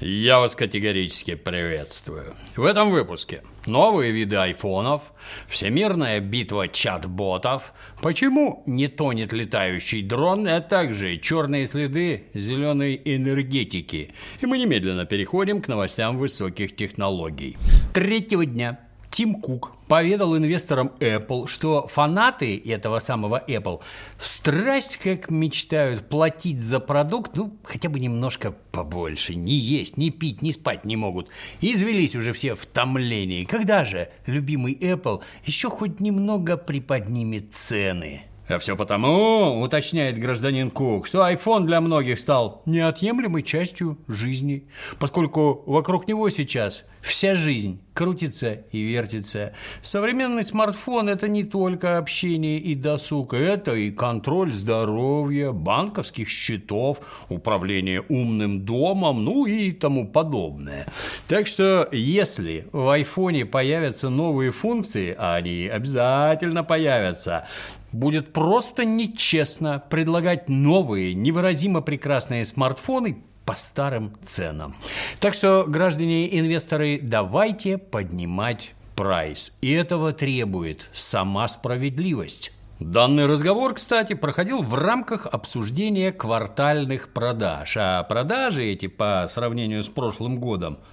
Я вас категорически приветствую. В этом выпуске новые виды айфонов, всемирная битва чат-ботов, почему не тонет летающий дрон, а также черные следы зеленой энергетики. И мы немедленно переходим к новостям высоких технологий. Третьего дня Тим Кук поведал инвесторам Apple, что фанаты этого самого Apple страсть как мечтают платить за продукт, ну, хотя бы немножко побольше. Не есть, не пить, не спать не могут. Извелись уже все в томлении. Когда же любимый Apple еще хоть немного приподнимет цены? А все потому, уточняет гражданин Кук, что iPhone для многих стал неотъемлемой частью жизни, поскольку вокруг него сейчас вся жизнь крутится и вертится. Современный смартфон – это не только общение и досуг, это и контроль здоровья, банковских счетов, управление умным домом, ну и тому подобное. Так что если в айфоне появятся новые функции, а они обязательно появятся, будет просто нечестно предлагать новые, невыразимо прекрасные смартфоны по старым ценам. Так что, граждане-инвесторы, давайте поднимать прайс. И этого требует сама справедливость. Данный разговор, кстати, проходил в рамках обсуждения квартальных продаж. А продажи эти по сравнению с прошлым годом –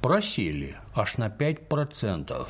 просели аж на 5%.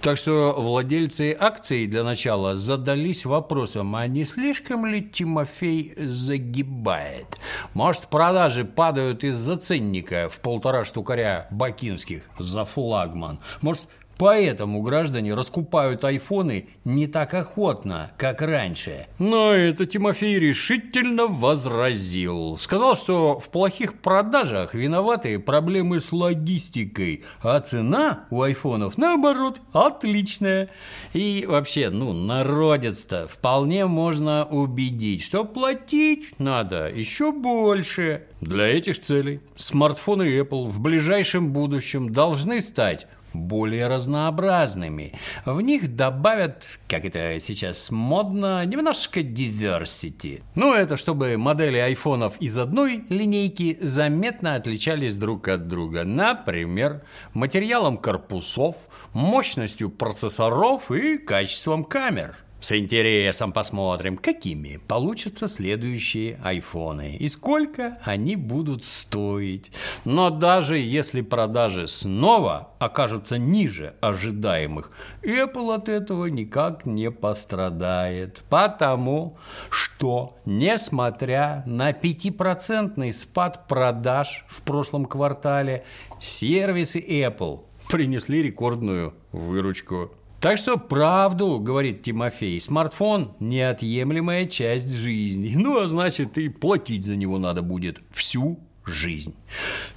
Так что владельцы акций для начала задались вопросом, а не слишком ли Тимофей загибает? Может, продажи падают из-за ценника в полтора штукаря бакинских за флагман? Может, Поэтому граждане раскупают айфоны не так охотно, как раньше. Но это Тимофей решительно возразил. Сказал, что в плохих продажах виноваты проблемы с логистикой, а цена у айфонов, наоборот, отличная. И вообще, ну, народец-то вполне можно убедить, что платить надо еще больше. Для этих целей смартфоны Apple в ближайшем будущем должны стать более разнообразными. В них добавят, как это сейчас модно, немножко diversity. Ну, это чтобы модели айфонов из одной линейки заметно отличались друг от друга. Например, материалом корпусов, мощностью процессоров и качеством камер. С интересом посмотрим, какими получатся следующие айфоны и сколько они будут стоить. Но даже если продажи снова окажутся ниже ожидаемых, Apple от этого никак не пострадает. Потому что, несмотря на 5% спад продаж в прошлом квартале, сервисы Apple принесли рекордную выручку. Так что правду, говорит Тимофей, смартфон – неотъемлемая часть жизни. Ну, а значит, и платить за него надо будет всю жизнь.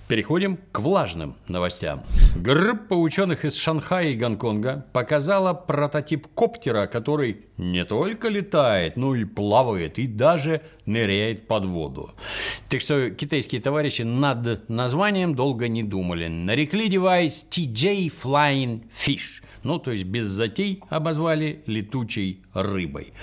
Переходим к влажным новостям. Группа ученых из Шанхая и Гонконга показала прототип коптера, который не только летает, но и плавает, и даже ныряет под воду. Так что китайские товарищи над названием долго не думали. Нарекли девайс TJ Flying Fish – ну, то есть без затей обозвали летучей рыбой.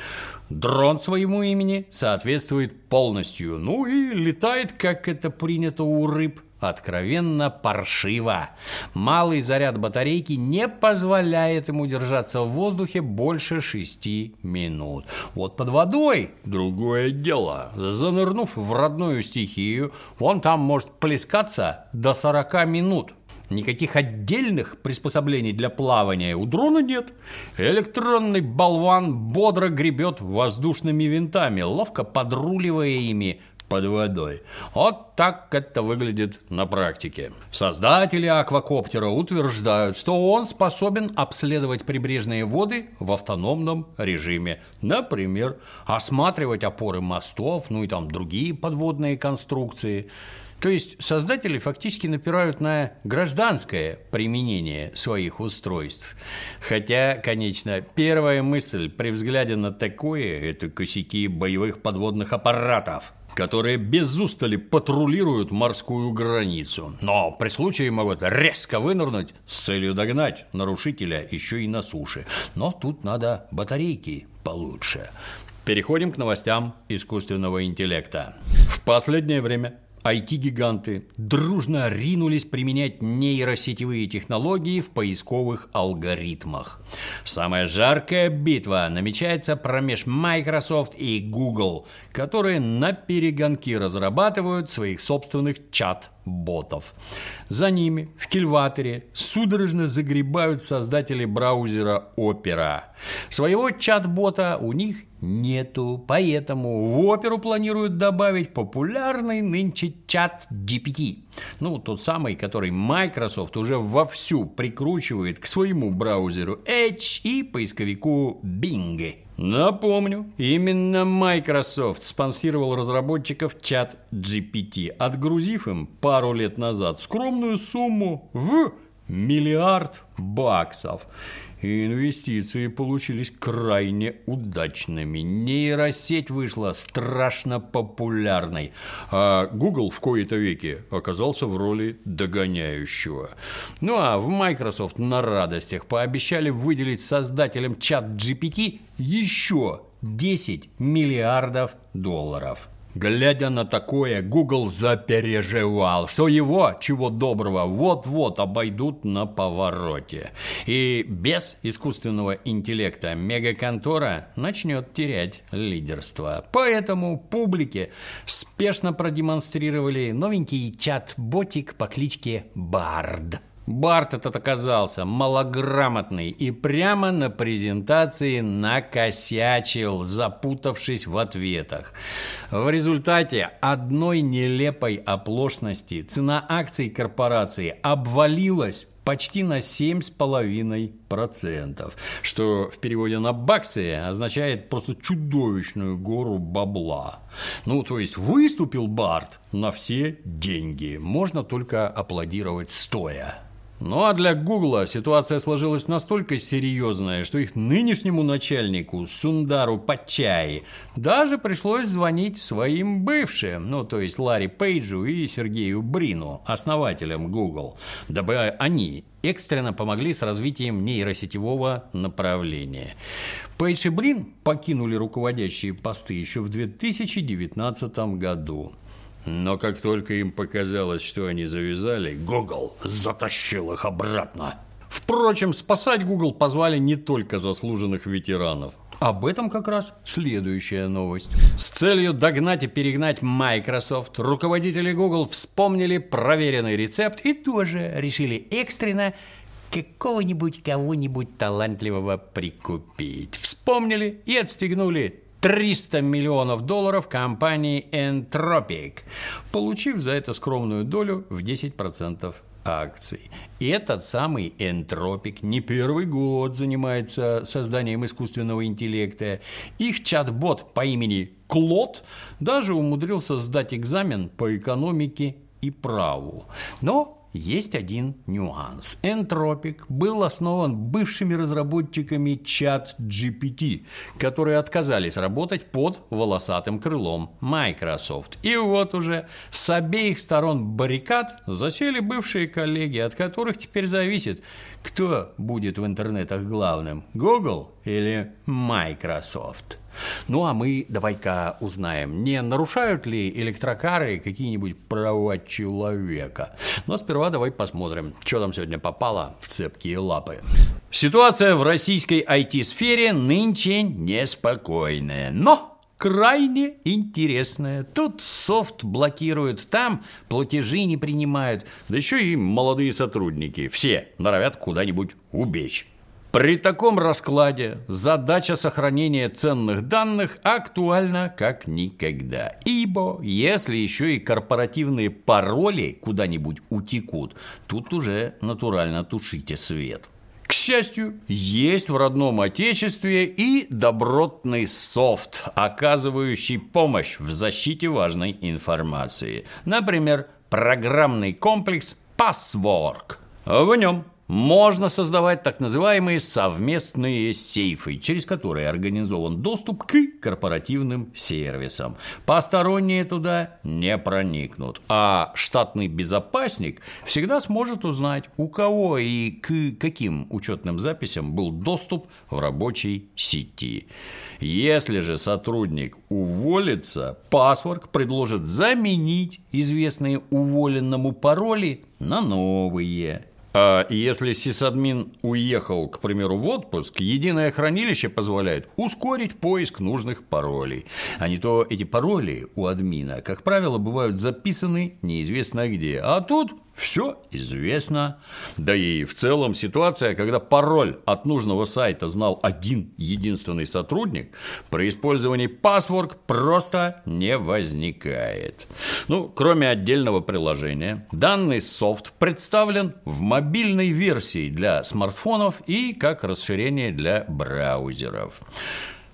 Дрон своему имени соответствует полностью, ну и летает, как это принято у рыб, откровенно паршиво. Малый заряд батарейки не позволяет ему держаться в воздухе больше шести минут. Вот под водой другое дело. Занырнув в родную стихию, он там может плескаться до 40 минут. Никаких отдельных приспособлений для плавания у дрона нет. Электронный болван бодро гребет воздушными винтами, ловко подруливая ими под водой. Вот так это выглядит на практике. Создатели аквакоптера утверждают, что он способен обследовать прибрежные воды в автономном режиме. Например, осматривать опоры мостов, ну и там другие подводные конструкции – то есть создатели фактически напирают на гражданское применение своих устройств. Хотя, конечно, первая мысль при взгляде на такое – это косяки боевых подводных аппаратов которые без устали патрулируют морскую границу, но при случае могут резко вынырнуть с целью догнать нарушителя еще и на суше. Но тут надо батарейки получше. Переходим к новостям искусственного интеллекта. В последнее время IT-гиганты дружно ринулись применять нейросетевые технологии в поисковых алгоритмах. Самая жаркая битва намечается промеж Microsoft и Google, которые на перегонки разрабатывают своих собственных чат ботов. За ними в кильваторе судорожно загребают создатели браузера Opera. Своего чат-бота у них нету, поэтому в оперу планируют добавить популярный нынче чат GPT. Ну, тот самый, который Microsoft уже вовсю прикручивает к своему браузеру Edge и поисковику Bing. Напомню, именно Microsoft спонсировал разработчиков чат GPT, отгрузив им пару лет назад скромную сумму в миллиард баксов. И инвестиции получились крайне удачными. Нейросеть вышла страшно популярной, а Google в кои-то веки оказался в роли догоняющего. Ну а в Microsoft на радостях пообещали выделить создателям чат GPT еще 10 миллиардов долларов. Глядя на такое, Google запереживал, что его, чего доброго, вот-вот обойдут на повороте. И без искусственного интеллекта мегаконтора начнет терять лидерство. Поэтому публике спешно продемонстрировали новенький чат-ботик по кличке Бард. Барт этот оказался малограмотный и прямо на презентации накосячил, запутавшись в ответах. В результате одной нелепой оплошности цена акций корпорации обвалилась почти на 7,5%, что в переводе на баксы означает просто чудовищную гору бабла. Ну, то есть выступил Барт на все деньги. Можно только аплодировать стоя. Ну а для Гугла ситуация сложилась настолько серьезная, что их нынешнему начальнику Сундару Пачай даже пришлось звонить своим бывшим, ну то есть Ларри Пейджу и Сергею Брину, основателям Google, дабы они экстренно помогли с развитием нейросетевого направления. Пейдж и Брин покинули руководящие посты еще в 2019 году. Но как только им показалось, что они завязали, Google затащил их обратно. Впрочем, спасать Google позвали не только заслуженных ветеранов. Об этом как раз следующая новость. С целью догнать и перегнать Microsoft, руководители Google вспомнили проверенный рецепт и тоже решили экстренно какого-нибудь кого-нибудь талантливого прикупить. Вспомнили и отстегнули 300 миллионов долларов компании Entropic, получив за это скромную долю в 10% акций. И этот самый Entropic не первый год занимается созданием искусственного интеллекта. Их чат-бот по имени Клод даже умудрился сдать экзамен по экономике и праву. Но есть один нюанс. Entropic был основан бывшими разработчиками чат GPT, которые отказались работать под волосатым крылом Microsoft. И вот уже с обеих сторон баррикад засели бывшие коллеги, от которых теперь зависит, кто будет в интернетах главным, Google или Microsoft. Ну а мы давай-ка узнаем, не нарушают ли электрокары какие-нибудь права человека. Но сперва давай посмотрим, что там сегодня попало в цепкие лапы. Ситуация в российской IT-сфере нынче неспокойная, но крайне интересная. Тут софт блокируют, там платежи не принимают, да еще и молодые сотрудники. Все норовят куда-нибудь убечь. При таком раскладе задача сохранения ценных данных актуальна как никогда. Ибо если еще и корпоративные пароли куда-нибудь утекут, тут уже натурально тушите свет. К счастью, есть в родном отечестве и добротный софт, оказывающий помощь в защите важной информации. Например, программный комплекс Password. В нем можно создавать так называемые совместные сейфы, через которые организован доступ к корпоративным сервисам. Посторонние туда не проникнут, а штатный безопасник всегда сможет узнать, у кого и к каким учетным записям был доступ в рабочей сети. Если же сотрудник уволится, паспорт предложит заменить известные уволенному пароли на новые. А если сисадмин уехал, к примеру, в отпуск, единое хранилище позволяет ускорить поиск нужных паролей. А не то эти пароли у админа, как правило, бывают записаны неизвестно где. А тут все известно. Да и в целом ситуация, когда пароль от нужного сайта знал один единственный сотрудник, при использовании password просто не возникает. Ну, кроме отдельного приложения, данный софт представлен в мобильной версии для смартфонов и как расширение для браузеров.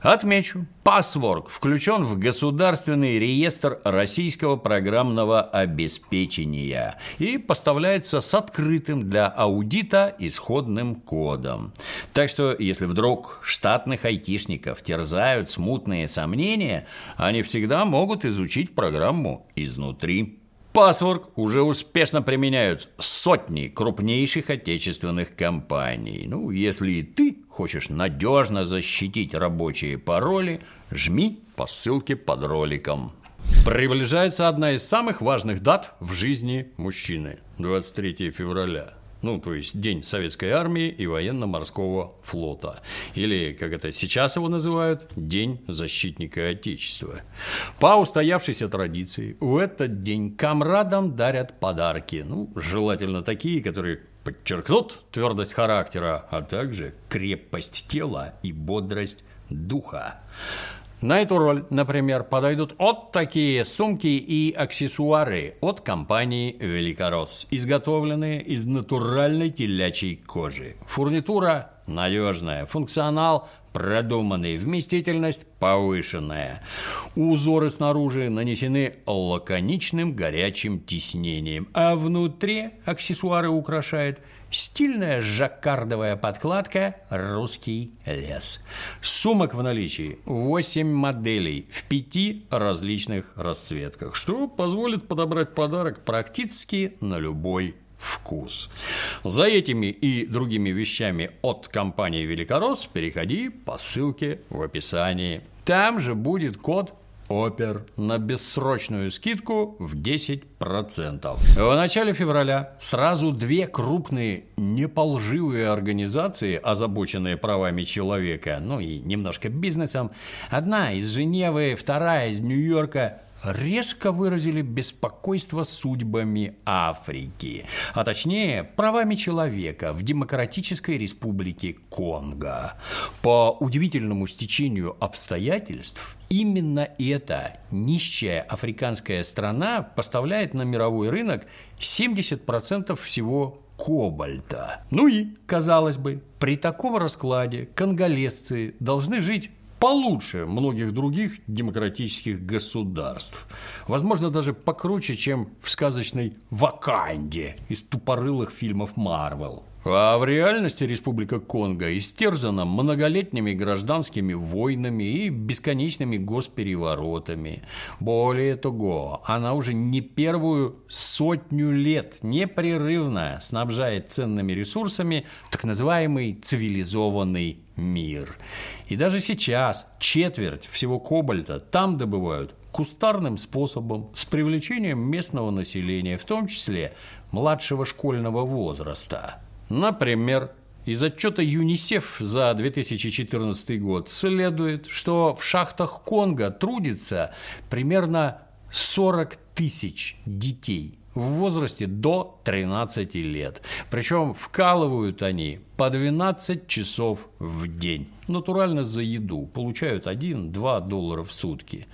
Отмечу, Password включен в Государственный реестр российского программного обеспечения и поставляется с открытым для аудита исходным кодом. Так что, если вдруг штатных айтишников терзают смутные сомнения, они всегда могут изучить программу изнутри. Password уже успешно применяют сотни крупнейших отечественных компаний. Ну, если и ты хочешь надежно защитить рабочие пароли, жми по ссылке под роликом. Приближается одна из самых важных дат в жизни мужчины – 23 февраля – ну, то есть День Советской Армии и Военно-Морского флота. Или, как это сейчас его называют, День Защитника Отечества. По устоявшейся традиции, в этот день комрадам дарят подарки. Ну, желательно такие, которые подчеркнут твердость характера, а также крепость тела и бодрость духа. На эту роль, например, подойдут вот такие сумки и аксессуары от компании «Великорос», изготовленные из натуральной телячьей кожи. Фурнитура надежная, функционал продуманный, вместительность повышенная. Узоры снаружи нанесены лаконичным горячим тиснением, а внутри аксессуары украшает – Стильная жаккардовая подкладка «Русский лес». Сумок в наличии 8 моделей в пяти различных расцветках, что позволит подобрать подарок практически на любой вкус. За этими и другими вещами от компании «Великорос» переходи по ссылке в описании. Там же будет код Опер на бессрочную скидку в 10%. В начале февраля сразу две крупные неполживые организации, озабоченные правами человека, ну и немножко бизнесом, одна из Женевы, вторая из Нью-Йорка, резко выразили беспокойство судьбами Африки, а точнее правами человека в Демократической Республике Конго. По удивительному стечению обстоятельств именно эта нищая африканская страна поставляет на мировой рынок 70% всего кобальта. Ну и, казалось бы, при таком раскладе конголезцы должны жить получше многих других демократических государств. Возможно, даже покруче, чем в сказочной Ваканде из тупорылых фильмов Марвел. А в реальности Республика Конго истерзана многолетними гражданскими войнами и бесконечными госпереворотами. Более того, она уже не первую сотню лет непрерывно снабжает ценными ресурсами так называемый цивилизованный мир. И даже сейчас четверть всего кобальта там добывают кустарным способом с привлечением местного населения, в том числе младшего школьного возраста. Например, из отчета ЮНИСЕФ за 2014 год следует, что в шахтах Конго трудится примерно 40 тысяч детей в возрасте до 13 лет. Причем вкалывают они по 12 часов в день. Натурально за еду. Получают 1-2 доллара в сутки.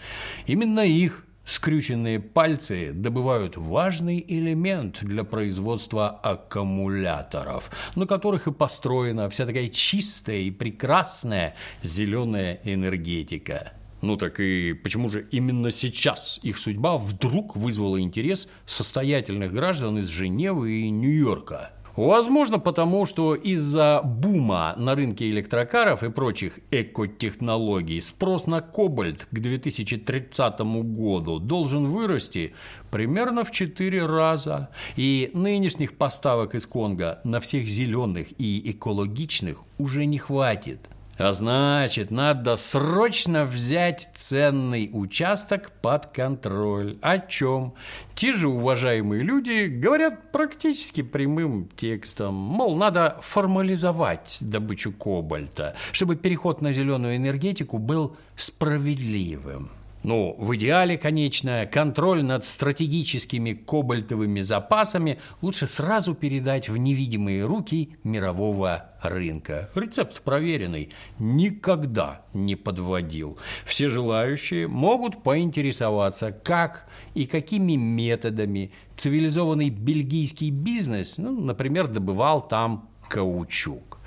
Именно их Скрюченные пальцы добывают важный элемент для производства аккумуляторов, на которых и построена вся такая чистая и прекрасная зеленая энергетика. Ну так и почему же именно сейчас их судьба вдруг вызвала интерес состоятельных граждан из Женевы и Нью-Йорка? Возможно, потому что из-за бума на рынке электрокаров и прочих экотехнологий спрос на кобальт к 2030 году должен вырасти примерно в 4 раза. И нынешних поставок из Конго на всех зеленых и экологичных уже не хватит – а значит, надо срочно взять ценный участок под контроль. О чем? Те же уважаемые люди говорят практически прямым текстом. Мол, надо формализовать добычу кобальта, чтобы переход на зеленую энергетику был справедливым. Ну, в идеале, конечно, контроль над стратегическими кобальтовыми запасами лучше сразу передать в невидимые руки мирового рынка. Рецепт проверенный, никогда не подводил. Все желающие могут поинтересоваться, как и какими методами цивилизованный бельгийский бизнес, ну, например, добывал там каучук.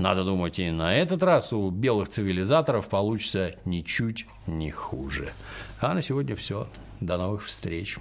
Надо думать, и на этот раз у белых цивилизаторов получится ничуть не хуже. А на сегодня все. До новых встреч.